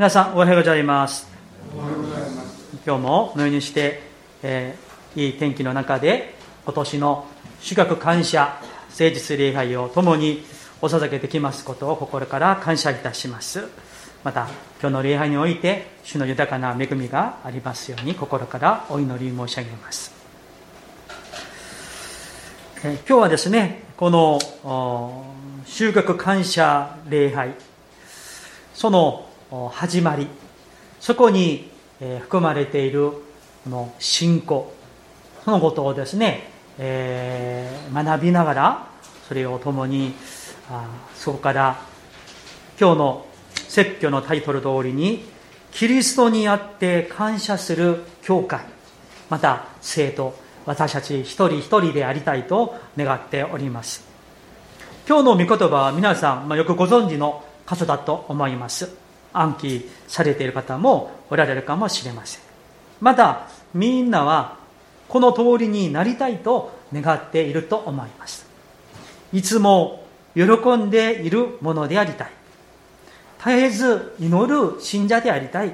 皆さんおはようございます。今日もこのようにして、えー、いい天気の中で今年の主学感謝誠実礼拝を共にお捧げできますことを心から感謝いたします。また今日の礼拝において主の豊かな恵みがありますように心からお祈り申し上げます。え今日はですねこの収穫感謝礼拝。その始まり。そこに含まれているこの信仰。そのことをですね、えー、学びながらそれを共にあそこから今日の説教のタイトル通りにキリストにあって感謝する教会。また生徒私たち一人一人でありたいと願っております。今日の御言葉は皆さん、まあ、よくご存知の箇所だと思います。暗記されている方もおられるかもしれません。またみんなはこの通りになりたいと願っていると思います。いつも喜んでいるものでありたい。絶えず祈る信者でありたい。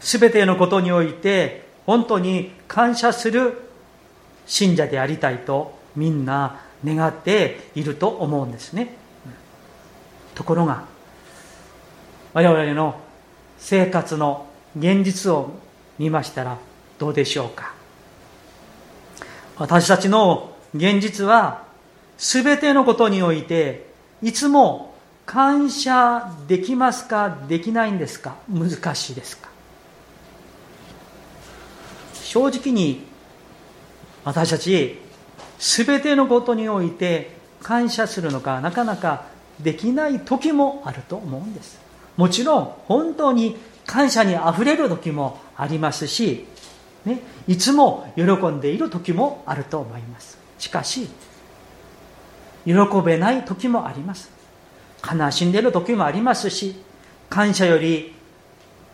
すべてのことにおいて本当に感謝する信者でありたいとみんな願っていると思うんですね。ところが我々の生活の現実を見ましたらどうでしょうか？私たちの現実は全てのことにおいていつも感謝できますか？できないんですか難しいですか？正直に私たち全てのことにおいて感謝するのかなかなかできない時もあると思うんです。もちろん本当に感謝にあふれる時もありますし、ね、いつも喜んでいる時もあると思います。しかし喜べない時もあります。悲しんでいる時もありますし感謝より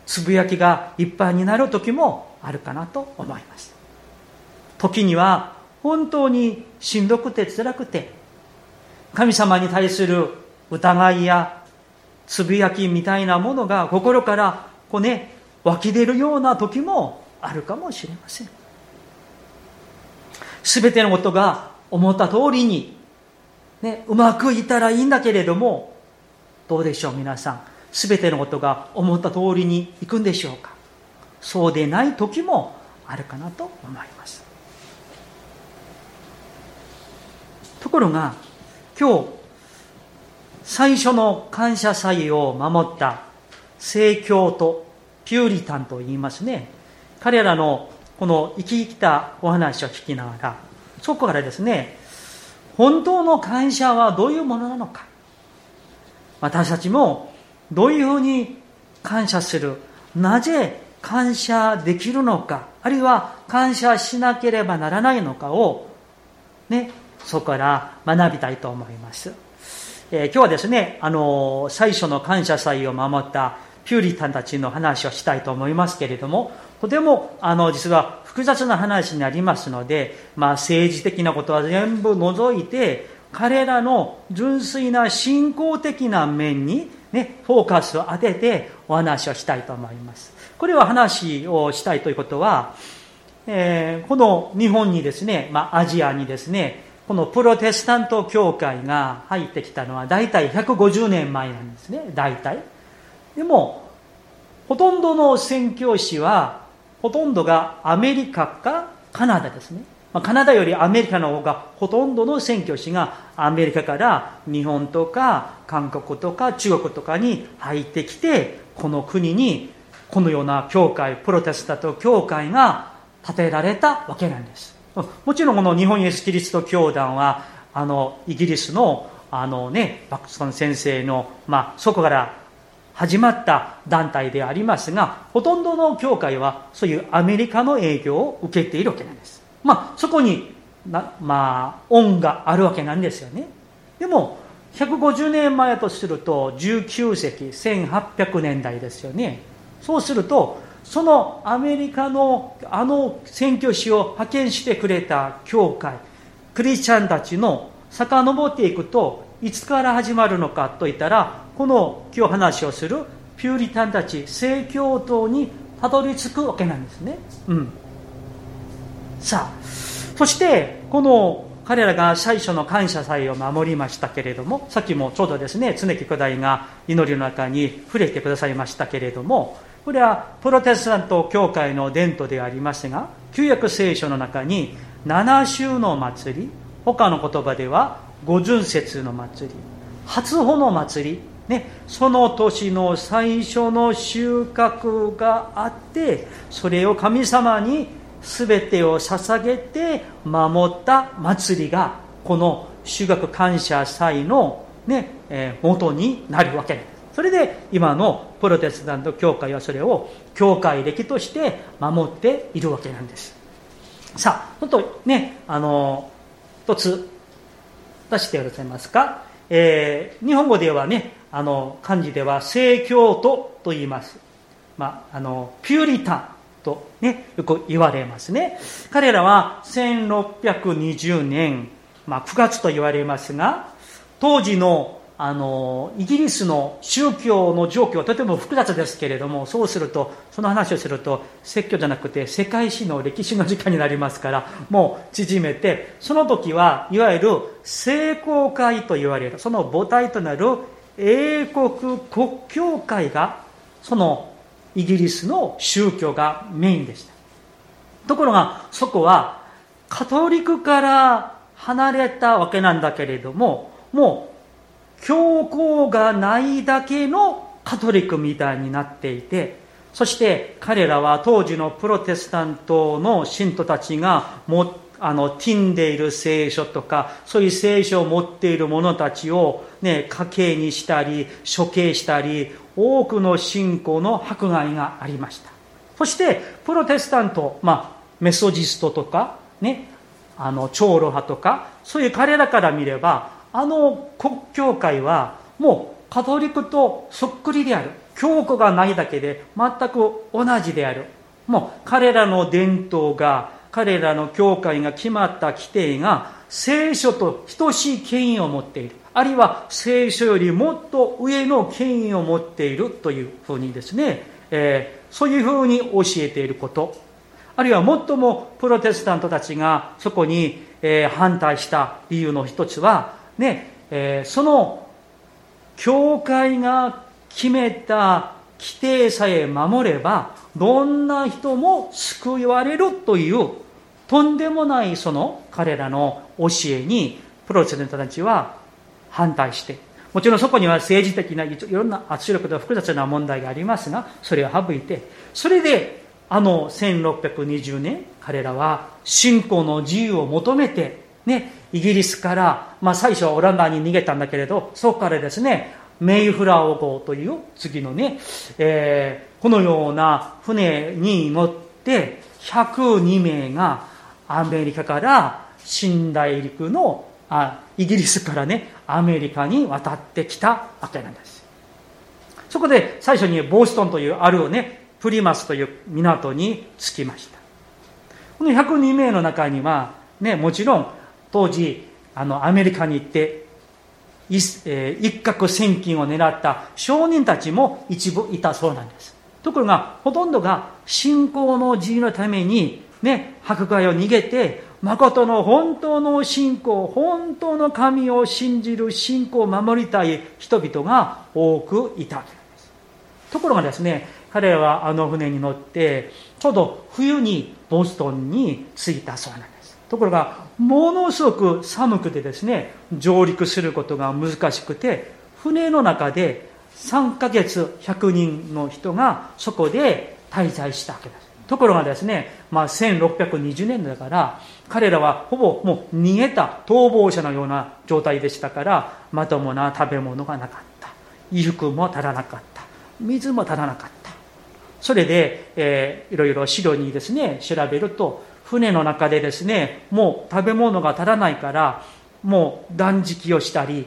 つぶやきがいっぱいになる時もあるかなと思います。時には本当にしんどくて辛くて神様に対する疑いやつぶやきみたいなものが心からこうね湧き出るような時もあるかもしれません。全てのことが思った通りに、ね、うまくいったらいいんだけれどもどうでしょう皆さん。全てのことが思った通りにいくんでしょうか。そうでない時もあるかなと思います。ところが今日最初の感謝祭を守った聖教とピューリタンと言いますね。彼らのこの生き生きたお話を聞きながらそこからですね本当の感謝はどういうものなのか。私たちもどういうふうに感謝するなぜ感謝できるのかあるいは感謝しなければならないのかをねそこから学びたいと思います。えー、今日はですね、あの最初の感謝祭を守ったピューリタンたちの話をしたいと思いますけれども、とてもあの実は複雑な話になりますので、まあ、政治的なことは全部除いて、彼らの純粋な信仰的な面に、ね、フォーカスを当ててお話をしたいと思います。これは話をしたいということは、えー、この日本にですね、まあ、アジアにですね、このプロテスタント教会が入ってきたのは大体150年前なんですね。大体。でもほとんどの宣教師はほとんどがアメリカかカナダですね。まカナダよりアメリカの方がほとんどの宣教師がアメリカから日本とか韓国とか中国とかに入ってきてこの国にこのような教会プロテスタント教会が建てられたわけなんです。もちろんこの日本イエス・キリスト教団はあのイギリスのあの、ね、バックストン先生の、まあ、そこから始まった団体でありますがほとんどの教会はそういうアメリカの影響を受けているわけなんです、まあ、そこに、まあ、恩があるわけなんですよね。でも150年前とすると19世紀1800年代ですよね。そうするとそのアメリカのあの宣教師を派遣してくれた教会クリスチャンたちの遡っていくといつから始まるのかといったらこの今日話をするピューリタンたち正教徒にたどり着くわけなんですね、うん、さあそしてこの彼らが最初の感謝祭を守りましたけれどもさっきもちょうどですね常木九代が祈りの中に触れてくださいましたけれどもこれはプロテスタント教会の伝統でありますが旧約聖書の中に七週の祭り他の言葉では五巡節の祭り初穂の祭りね、その年の最初の収穫があってそれを神様に全てを捧げて守った祭りがこの収穫感謝祭の、ねえー、元になるわけ。ですそれで今のプロテスタント教会はそれを教会歴として守っているわけなんです。さあちょっとねあの一つ出してくださいますか、えー、日本語ではねあの漢字では正教徒と言います、まあ、あのピューリタンと、ね、よく言われますね。彼らは1620年、まあ、9月と言われますが当時のあのイギリスの宗教の状況はとても複雑ですけれどもそうするとその話をすると説教じゃなくて世界史の歴史の時間になりますからもう縮めてその時はいわゆる聖公会と言われるその母体となる英国国教会がそのイギリスの宗教がメインでした。ところがそこはカトリックから離れたわけなんだけれどももう教皇がないだけのカトリックみたいになっていてそして彼らは当時のプロテスタントの信徒たちがもあのティンでいる聖書とかそういう聖書を持っている者たちを、ね、家計にしたり処刑したり多くの信仰の迫害がありました。そしてプロテスタント、まあ、メソジストとか、ね、あの長老派とかそういう彼らから見ればあの国教会はもうカトリックとそっくりである。教皇がないだけで全く同じである。もう彼らの伝統が彼らの教会が決まった規定が聖書と等しい権威を持っている。あるいは聖書よりもっと上の権威を持っているというふうにですね、えー、そういうふうに教えていること。あるいは最もプロテスタントたちがそこに、えー、反対した理由の一つは、ねえー、その教会が決めた規定さえ守ればどんな人も救われるというとんでもないその彼らの教えにプロテスタントたちは反対して、もちろんそこには政治的ないろんな圧力と複雑な問題がありますが、それを省いて、それであの1620年、彼らは信仰の自由を求めて、ね、イギリスから、まあ、最初はオランダに逃げたんだけれど、そこからですね、メイフラー号という次のね、えー、このような船に乗って102名がアメリカから新大陸のあイギリスからねアメリカに渡ってきたわけなんです。そこで最初にボーストンというあるねプリマスという港に着きました。この102名の中にはねもちろん当時あのアメリカに行って一,、えー、一攫千金を狙った商人たちも一部いたそうなんですところがほとんどが信仰の自由のためにね迫害を逃げて誠の本当の信仰、本当の神を信じる信仰を守りたい人々が多くいたわけです。ところがですね、彼はあの船に乗って、ちょうど冬にボストンに着いたそうなんです。ところが、ものすごく寒くてですね、上陸することが難しくて、船の中で3ヶ月100人の人がそこで滞在したわけです。ところがですね、まあ、1620年だから彼らはほぼもう逃げた逃亡者のような状態でしたからまともな食べ物がなかった。衣服も足らなかった。水も足らなかった。それで、えー、いろいろ資料にですね調べると船の中でですねもう食べ物が足らないからもう断食をしたり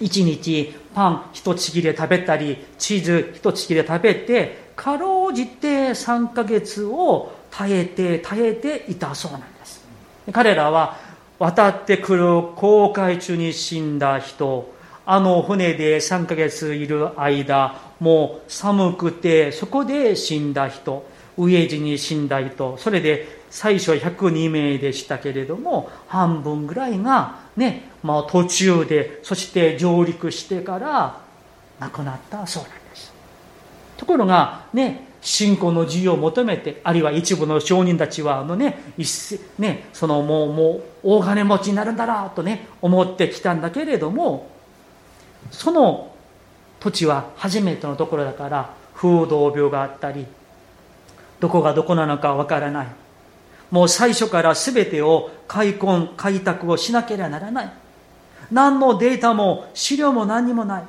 一日パン一ちぎれ食べたりチーズ一ちぎれ食べてかろうじて3ヶ月を耐えて耐えていたそうなんです。彼らは渡ってくる航海中に死んだ人あの船で3ヶ月いる間もう寒くてそこで死んだ人飢え死に死んだ人それで最初102名でしたけれども半分ぐらいがね、まあ、途中でそして上陸してから亡くなったそうなんです。ところがね信仰の自由を求めてあるいは一部の商人たちはあのね一ねそのもうもう大金持ちになるんだなとね思ってきたんだけれどもその土地は初めてのところだから風土病があったりどこがどこなのかわからない。もう最初から全てを開墾開拓をしなければならない。何のデータも資料も何にもない。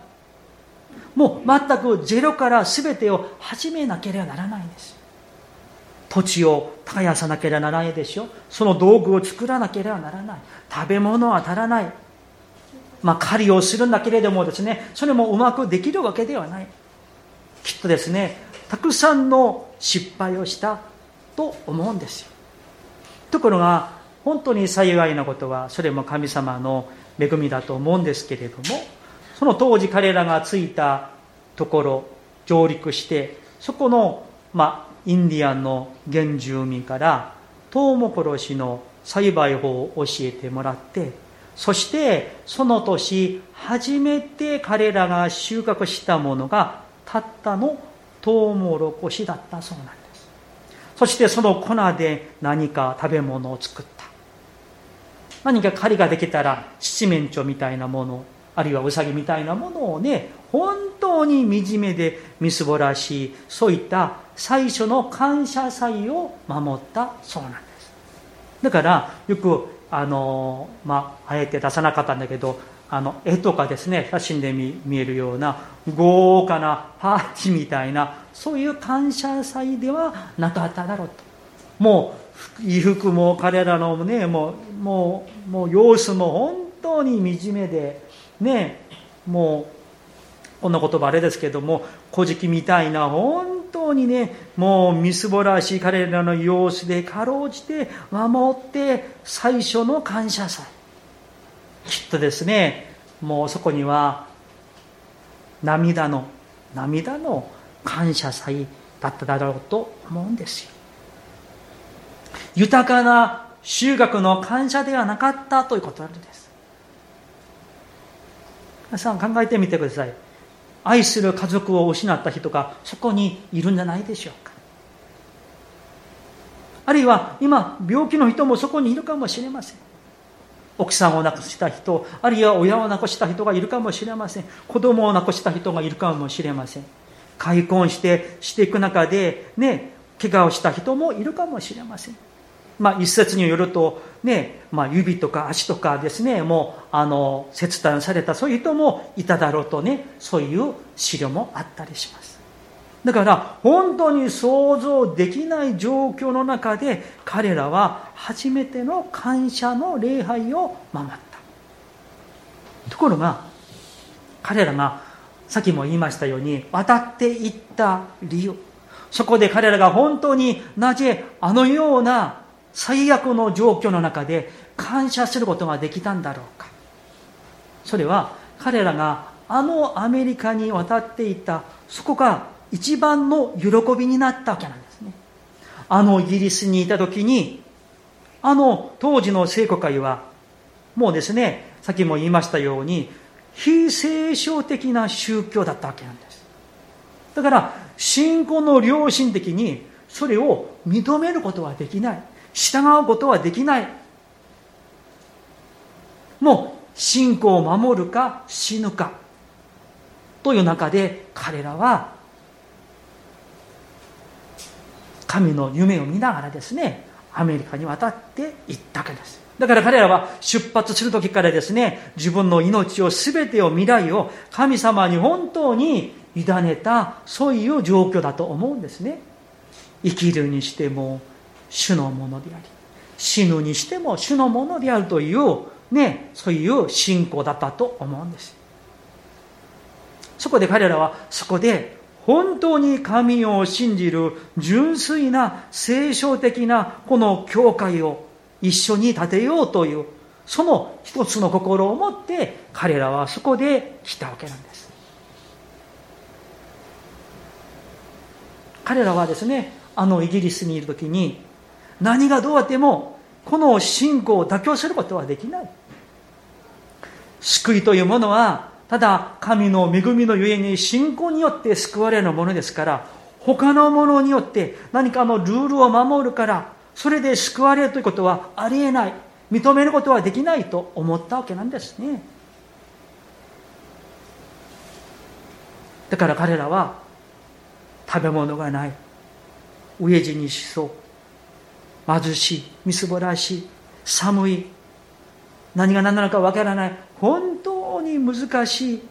もう全くゼロから全てを始めなければならないんです。土地を耕さなければならないでしょ。その道具を作らなければならない。食べ物は足らない。まあ狩りをするんだけれどもですね。それもうまくできるわけではない。きっとですねたくさんの失敗をしたと思うんですよ。ところが本当に幸いなことはそれも神様の恵みだと思うんですけれどもその当時彼らが着いたところ上陸してそこの、まあ、インディアンの原住民からトウモコロシの栽培法を教えてもらってそしてその年初めて彼らが収穫したものがたったのトウモロコシだったそうなんです。そしてその粉で何か食べ物を作った。何か狩りができたら七面鳥みたいなものあるいはウサギみたいなものをね本当に惨めでみすぼらしいそういった最初の感謝祭を守ったそうなんです。だからよくあのまああえて出さなかったんだけどあの絵とかですね写真で見えるような豪華なパーティーみたいなそういう感謝祭ではなかっただろうと。もう衣服も彼らのねもうもうもう様子も本当に惨めでねもうこんな言葉あれですけども古事記みたいな本当にねもうみすぼらしい彼らの様子でかろうじて守って最初の感謝祭。きっとですねもうそこには涙の涙の感謝祭だっただろうと思うんですよ。豊かな収穫の感謝ではなかったということなんです。皆さん考えてみてください。愛する家族を失った人がそこにいるんじゃないでしょうか。あるいは今病気の人もそこにいるかもしれません。奥さんを亡くした人あるいは親を亡くした人がいるかもしれません。子供を亡くした人がいるかもしれません。開墾してしていく中でね怪我をした人もいるかもしれません。まあ、一説によると、ねまあ、指とか足とかですねもうあの切断されたそういう人もいただろうとねそういう資料もあったりします。だから本当に想像できない状況の中で彼らは初めての感謝の礼拝を守った。ところが彼らがさっきも言いましたように渡っていった理由。そこで彼らが本当になぜあのような最悪の状況の中で感謝することができたんだろうか。それは彼らがあのアメリカに渡っていたそこが一番の喜びになったわけなんですね。あのイギリスにいた時にあの当時の聖子会はもうですねさっきも言いましたように非聖書的な宗教だったわけなんです。だから信仰の良心的にそれを認めることはできない。従うことはできない。もう信仰を守るか死ぬかという中で彼らは神の夢を見ながらですねアメリカに渡っていったわけです。だから彼らは出発する時からですね自分の命を全てを未来を神様に本当に委ねたそういう状況だと思うんですね。生きるにしても主のものであり死ぬにしても主のものであるというねそういう信仰だったと思うんです。そこで彼らはそこで本当に神を信じる純粋な聖書的なこの教会を一緒に建てようというその一つの心を持って彼らはそこで来たわけなんです。彼らはですねあのイギリスにいる時に何がどうあってもこの信仰を妥協することはできない。救いというものはただ神の恵みのゆえに信仰によって救われるものですから他のものによって何かのルールを守るからそれで救われるということはありえない。認めることはできないと思ったわけなんですね。だから彼らは食べ物がない。飢え死にしそう。貧しい。みすぼらしい。寒い。何が何なのかわからない。本に難しい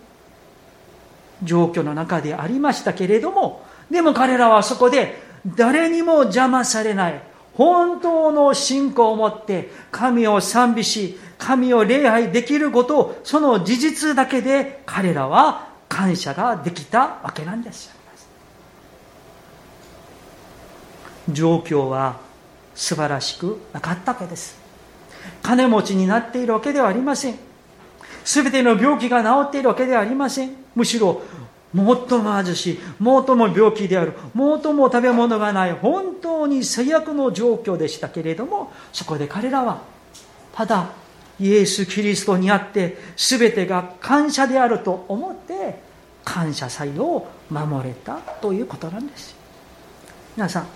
状況の中でありましたけれどもでも彼らはそこで誰にも邪魔されない本当の信仰を持って神を賛美し神を礼拝できることをその事実だけで彼らは感謝ができたわけなんです。状況は素晴らしくなかったわけです。金持ちになっているわけではありません。全ての病気が治っているわけではありません。むしろ最も貧しい最も病気である最も食べ物がない本当に最悪の状況でしたけれどもそこで彼らはただイエス・キリストにあって全てが感謝であると思って感謝祭を守れたということなんです。皆さん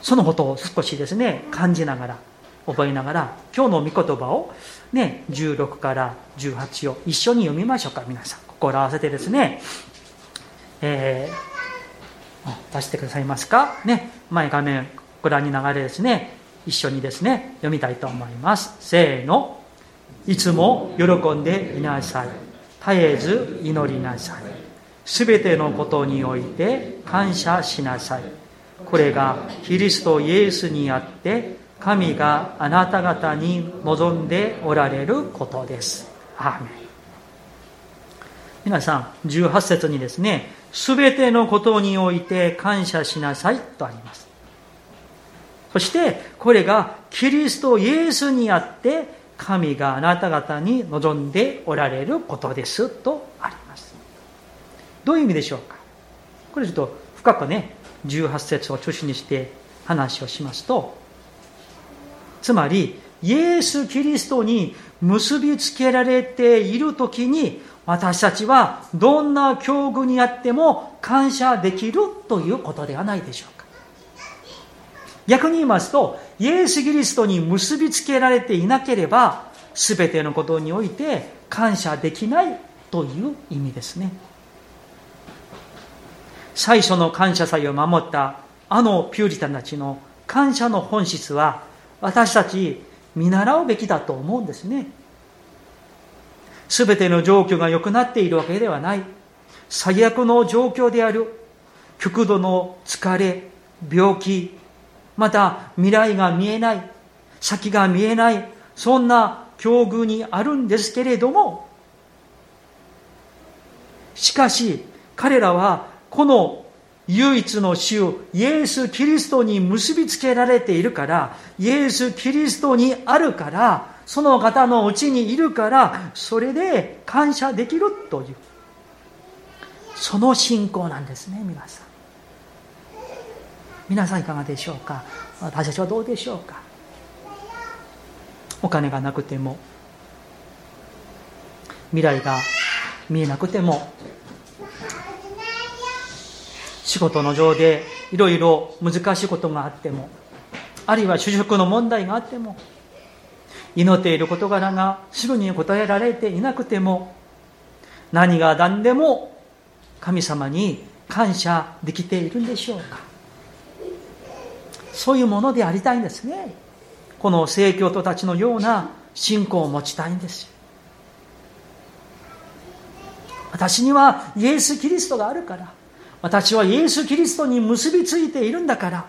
そのことを少しですね感じながら覚えながら今日の御言葉をね16から18を一緒に読みましょうか皆さん。心合わせてですね、えー、出してくださいますか？ね前画面ご覧に流れですね。一緒にですね読みたいと思います。せーの。いつも喜んでいなさい。絶えず祈りなさい。すべてのことにおいて感謝しなさい。これがキリストイエスにあって神があなた方に望んでおられることです。アメン。皆さん18節にですね全てのことにおいて感謝しなさいとあります。そしてこれがキリストイエスにあって神があなた方に望んでおられることですとあります。どういう意味でしょうか？これちょっと深くね18節を中心にして話をしますとつまりイエス・キリストに結びつけられている時に私たちはどんな境遇にあっても感謝できるということではないでしょうか。逆に言いますとイエス・キリストに結びつけられていなければ全てのことにおいて感謝できないという意味ですね。最初の感謝祭を守ったあのピューリタンたちの感謝の本質は私たち見習うべきだと思うんですね。全ての状況が良くなっているわけではない。最悪の状況である。極度の疲れ病気また未来が見えない先が見えないそんな境遇にあるんですけれどもしかし彼らはこの唯一の主イエス・キリストに結びつけられているからイエス・キリストにあるからその方のうちにいるからそれで感謝できるという。その信仰なんですね皆さん。皆さんいかがでしょうか？私たちはどうでしょうか？お金がなくても未来が見えなくても仕事の上でいろいろ難しいことがあってもあるいは就職の問題があっても祈っている事柄がすぐに答えられていなくても何が何でも神様に感謝できているんでしょうか。そういうものでありたいんですね。この聖教徒たちのような信仰を持ちたいんです。私にはイエス・キリストがあるから私はイエス・キリストに結びついているんだから。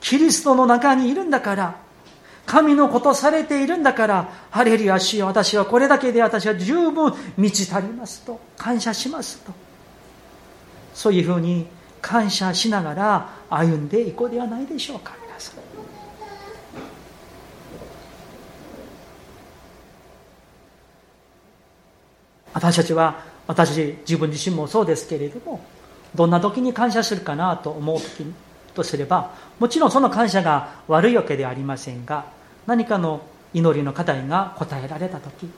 キリストの中にいるんだから。神のことされているんだから。ハレルヤしよ私はこれだけで私は十分満ち足りますと。感謝しますと。そういうふうに感謝しながら歩んでいこうではないでしょうか皆さん。私たちは私自分自身もそうですけれどもどんな時に感謝するかなと思う時とすればもちろんその感謝が悪いわけではありませんが何かの祈りの課題が答えられた時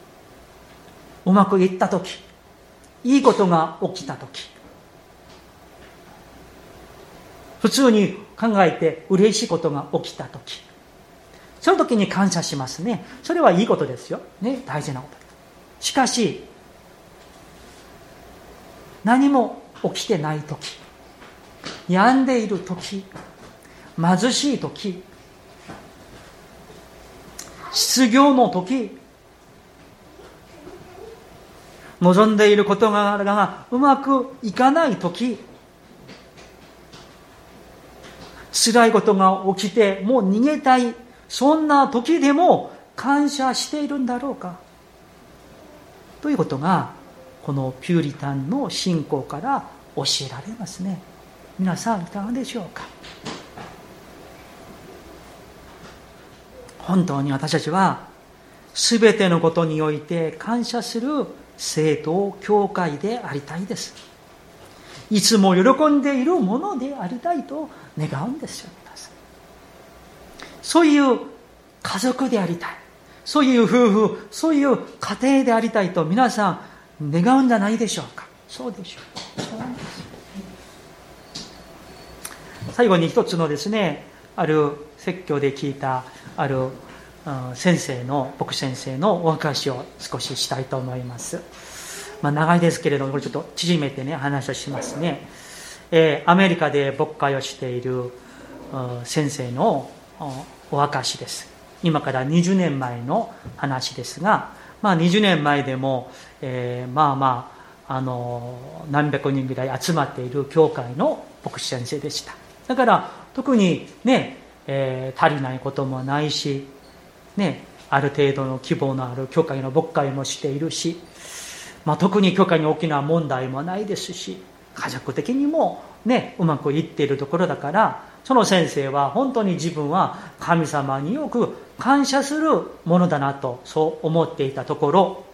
うまくいった時いいことが起きた時普通に考えて嬉しいことが起きた時その時に感謝しますね。それはいいことですよ。ね大事なこと。しかし何も起きてない時。病んでいる時。貧しい時。失業の時。望んでいることがうまくいかない時。辛いことが起きてもう逃げたい。そんな時でも感謝しているんだろうか。ということがこのピューリタンの信仰から教えられますね。皆さんいかがでしょうか？本当に私たちは全てのことにおいて感謝する生徒教会でありたいです。いつも喜んでいるものでありたいと願うんですよ皆さん。そういう家族でありたい。そういう夫婦そういう家庭でありたいと皆さん願うんじゃないでしょうか。そうでしょう。そうなんです最後に一つのですねある説教で聞いたある先生の僕先生のお話を少ししたいと思います、まあ、長いですけれどもこれちょっと縮めてね話をしますね、えー、アメリカで牧会をしている先生のお証です。今から20年前の話ですが、まあ、20年前でも、えー、まあまああの何百人ぐらい集まっている教会の牧師先生でした。だから特にね、えー、足りないこともないしね、ある程度の希望のある教会の牧会もしているし、まあ、特に教会に大きな問題もないですし家族的にも、ね、うまくいっているところだからその先生は本当に自分は神様によく感謝するものだなとそう思っていたところ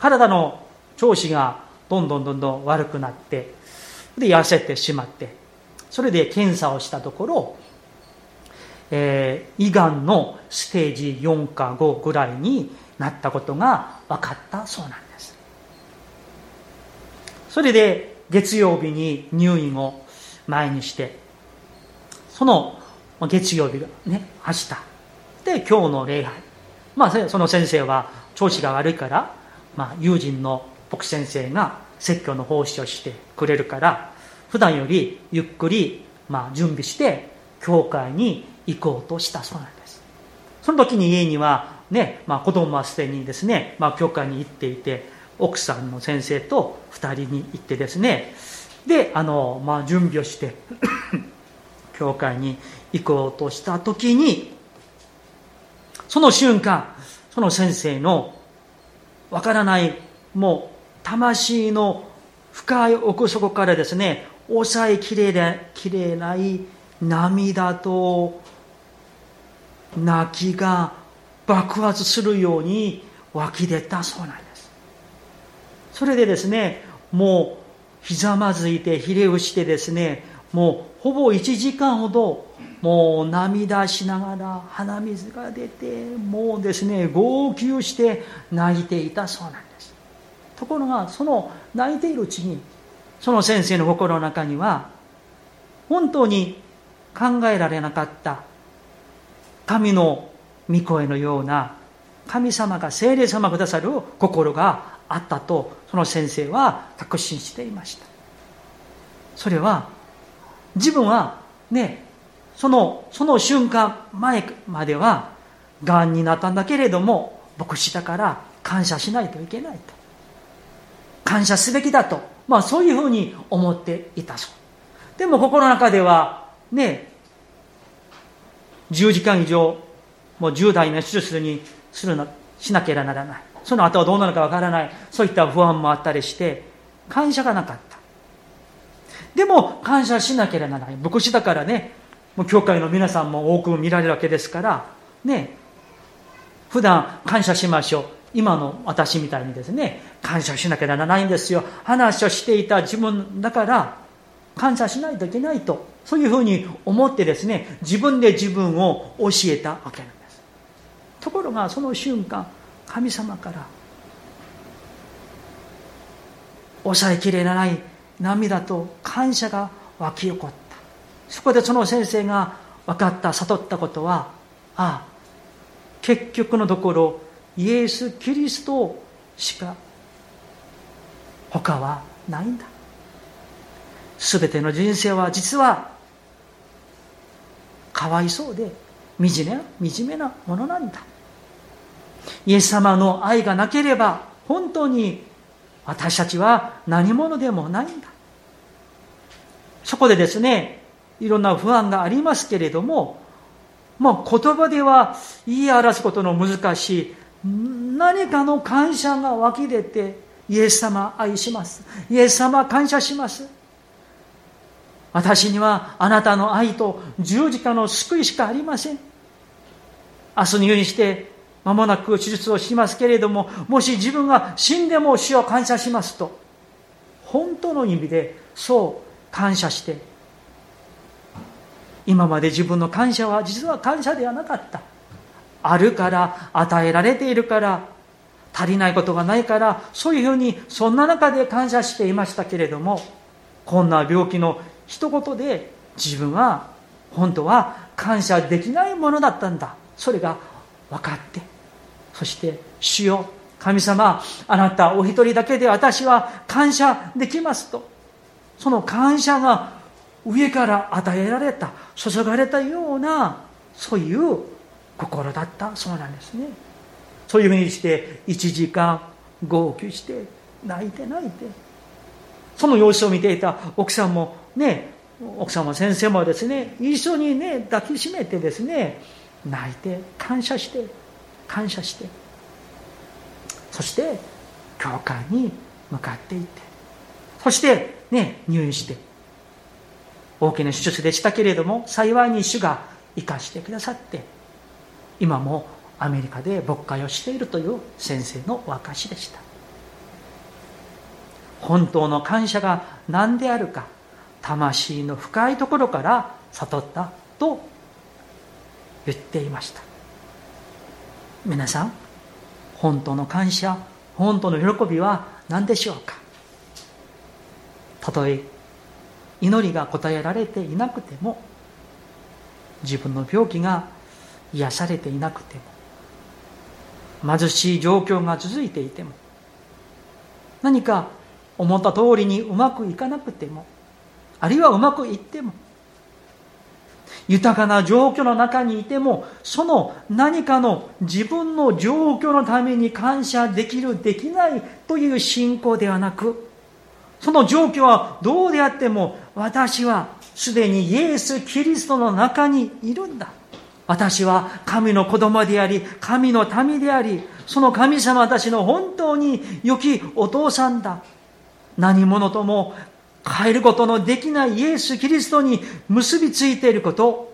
体の調子がどんどんどんどん悪くなってで痩せてしまってそれで検査をしたところえー、胃がんのステージ4か5ぐらいになったことが分かったそうなんです。それで月曜日に入院を前にしてその月曜日がね明日。で今日の礼拝。まあその先生は調子が悪いから、まあ、友人の牧師先生が説教の奉仕をしてくれるから普段よりゆっくり、まあ、準備して教会に行こうとしたそうなんです。その時に家にはね、まあ、子供はすでにですね、まあ、教会に行っていて奥さんの先生と2人に行ってですね。であの、まあ、準備をして教会に行こうとした時にその瞬間その先生のわからないもう魂の深い奥底からですね抑えきれきれない涙と泣きが爆発するように湧き出たそうなんです。それでですねもうひざまずいてひれ伏してですねもうほぼ1時間ほどもう涙しながら鼻水が出てもうですね号泣して泣いていたそうなんです。ところがその泣いているうちにその先生の心の中には本当に考えられなかった神の御声のような神様が聖霊様くださる心があったとその先生は確信していました。それは自分はねそのその瞬間前まではがんになったんだけれども牧師だから感謝しないといけないと。感謝すべきだと。まあそういうふうに思っていたそう。でも心の中ではね10時間以上もう10代の手術にするなしなければならない。その後はどうなるかわからない。そういった不安もあったりして感謝がなかった。でも感謝しなければならない。牧師だからねもう教会の皆さんも多く見られるわけですからね普段感謝しましょう。今の私みたいにですね感謝しなきゃならないんですよ。話をしていた自分だから感謝しないといけないとそういうふうに思ってですね自分で自分を教えたわけなんです。ところがその瞬間神様から抑えきれない。涙と感謝が湧き起こった。そこでその先生が分かった悟ったことはああ結局のところイエス・キリストしか他はないんだ。全ての人生は実はかわいそうで惨め惨めなものなんだ。イエス様の愛がなければ本当に私たちは何者でもないんだ。そこでですねいろんな不安がありますけれどもまあ言葉では言い表すことの難しい何かの感謝が湧き出てイエス様愛しますイエス様感謝します。私にはあなたの愛と十字架の救いしかありません。明日入院して間もなく手術をしますけれどももし自分が死んでも死を感謝しますと本当の意味でそう感謝して。今まで自分の感謝は実は感謝ではなかった。あるから与えられているから足りないことがないからそういうふうにそんな中で感謝していましたけれどもこんな病気の一言で自分は本当は感謝できないものだったんだ。それが分かって。そして主よ神様あなたお一人だけで私は感謝できますと。その感謝が上から与えられた注がれたようなそういう心だった。そうなんですね。そういうふうにして1時間号泣して泣いて泣いて。その様子を見ていた奥さんもね奥様先生もですね一緒にね抱きしめてですね泣いて感謝して感謝して。そして教会に向かっていって。そしてね入院して。大きな手術でしたけれども幸いに主が生かしてくださって今もアメリカで牧会をしているという先生の証でした。本当の感謝が何であるか魂の深いところから悟ったと言っていました。皆さん本当の感謝本当の喜びは何でしょうか？たとえ祈りが答えられていなくても自分の病気が癒されていなくても貧しい状況が続いていても何か思った通りにうまくいかなくてもあるいはうまくいっても豊かな状況の中にいてもその何かの自分の状況のために感謝できるできないという信仰ではなくその状況はどうであっても私はすでにイエス・キリストの中にいるんだ。私は神の子供であり神の民でありその神様私の本当に良きお父さんだ。何者とも変えることのできないイエス・キリストに結びついていること、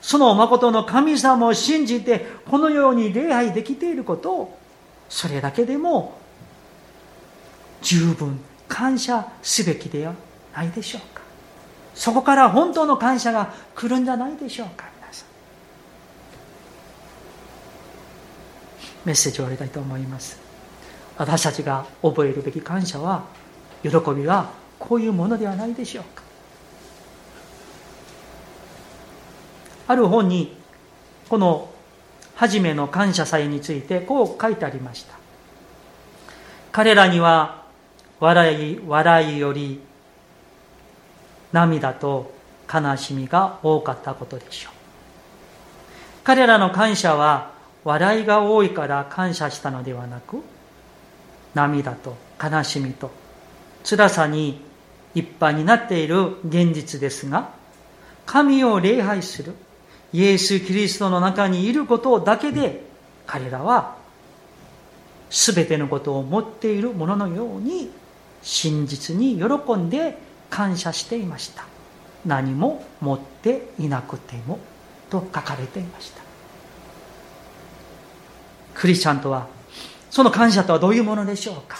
その誠の神様を信じて、このように礼拝できていること、それだけでも十分。感謝すべきではないでしょうか。そこから本当の感謝が来るんじゃないでしょうか、皆さん。メッセージを終わりたいと思います。私たちが覚えるべき感謝は、喜びはこういうものではないでしょうかある本にこの初めの感謝祭についてこう書いてありました彼らには笑い笑いより涙と悲しみが多かったことでしょう。彼らの感謝は笑いが多いから感謝したのではなく涙と悲しみと辛さに一般になっている現実ですが、神を礼拝するイエス・キリストの中にいることだけで、彼らは全てのことを持っているもののように真実に喜んで感謝していました。何も持っていなくてもと書かれていました。クリスチャンとはその感謝とはどういうものでしょうか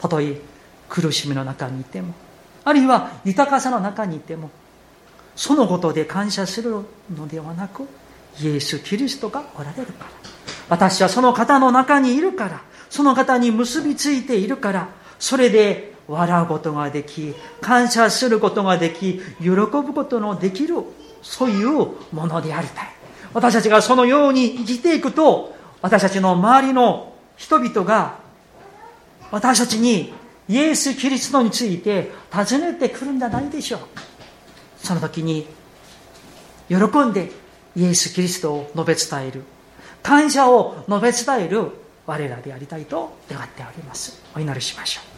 たとえ苦しみの中にいてもあるいは豊かさの中にいてもそのことで感謝するのではなくイエス・キリストがおられるから私はその方の中にいるからその方に結びついているからそれで笑うことができ感謝することができ喜ぶことのできるそういうものでありたい。私たちがそのように生きていくと私たちの周りの人々が私たちにイエス・キリストについて尋ねてくるんじゃないでしょうその時に喜んでイエス・キリストを述べ伝える。感謝を述べ伝える我らでありたいと願っております。お祈りしましょう。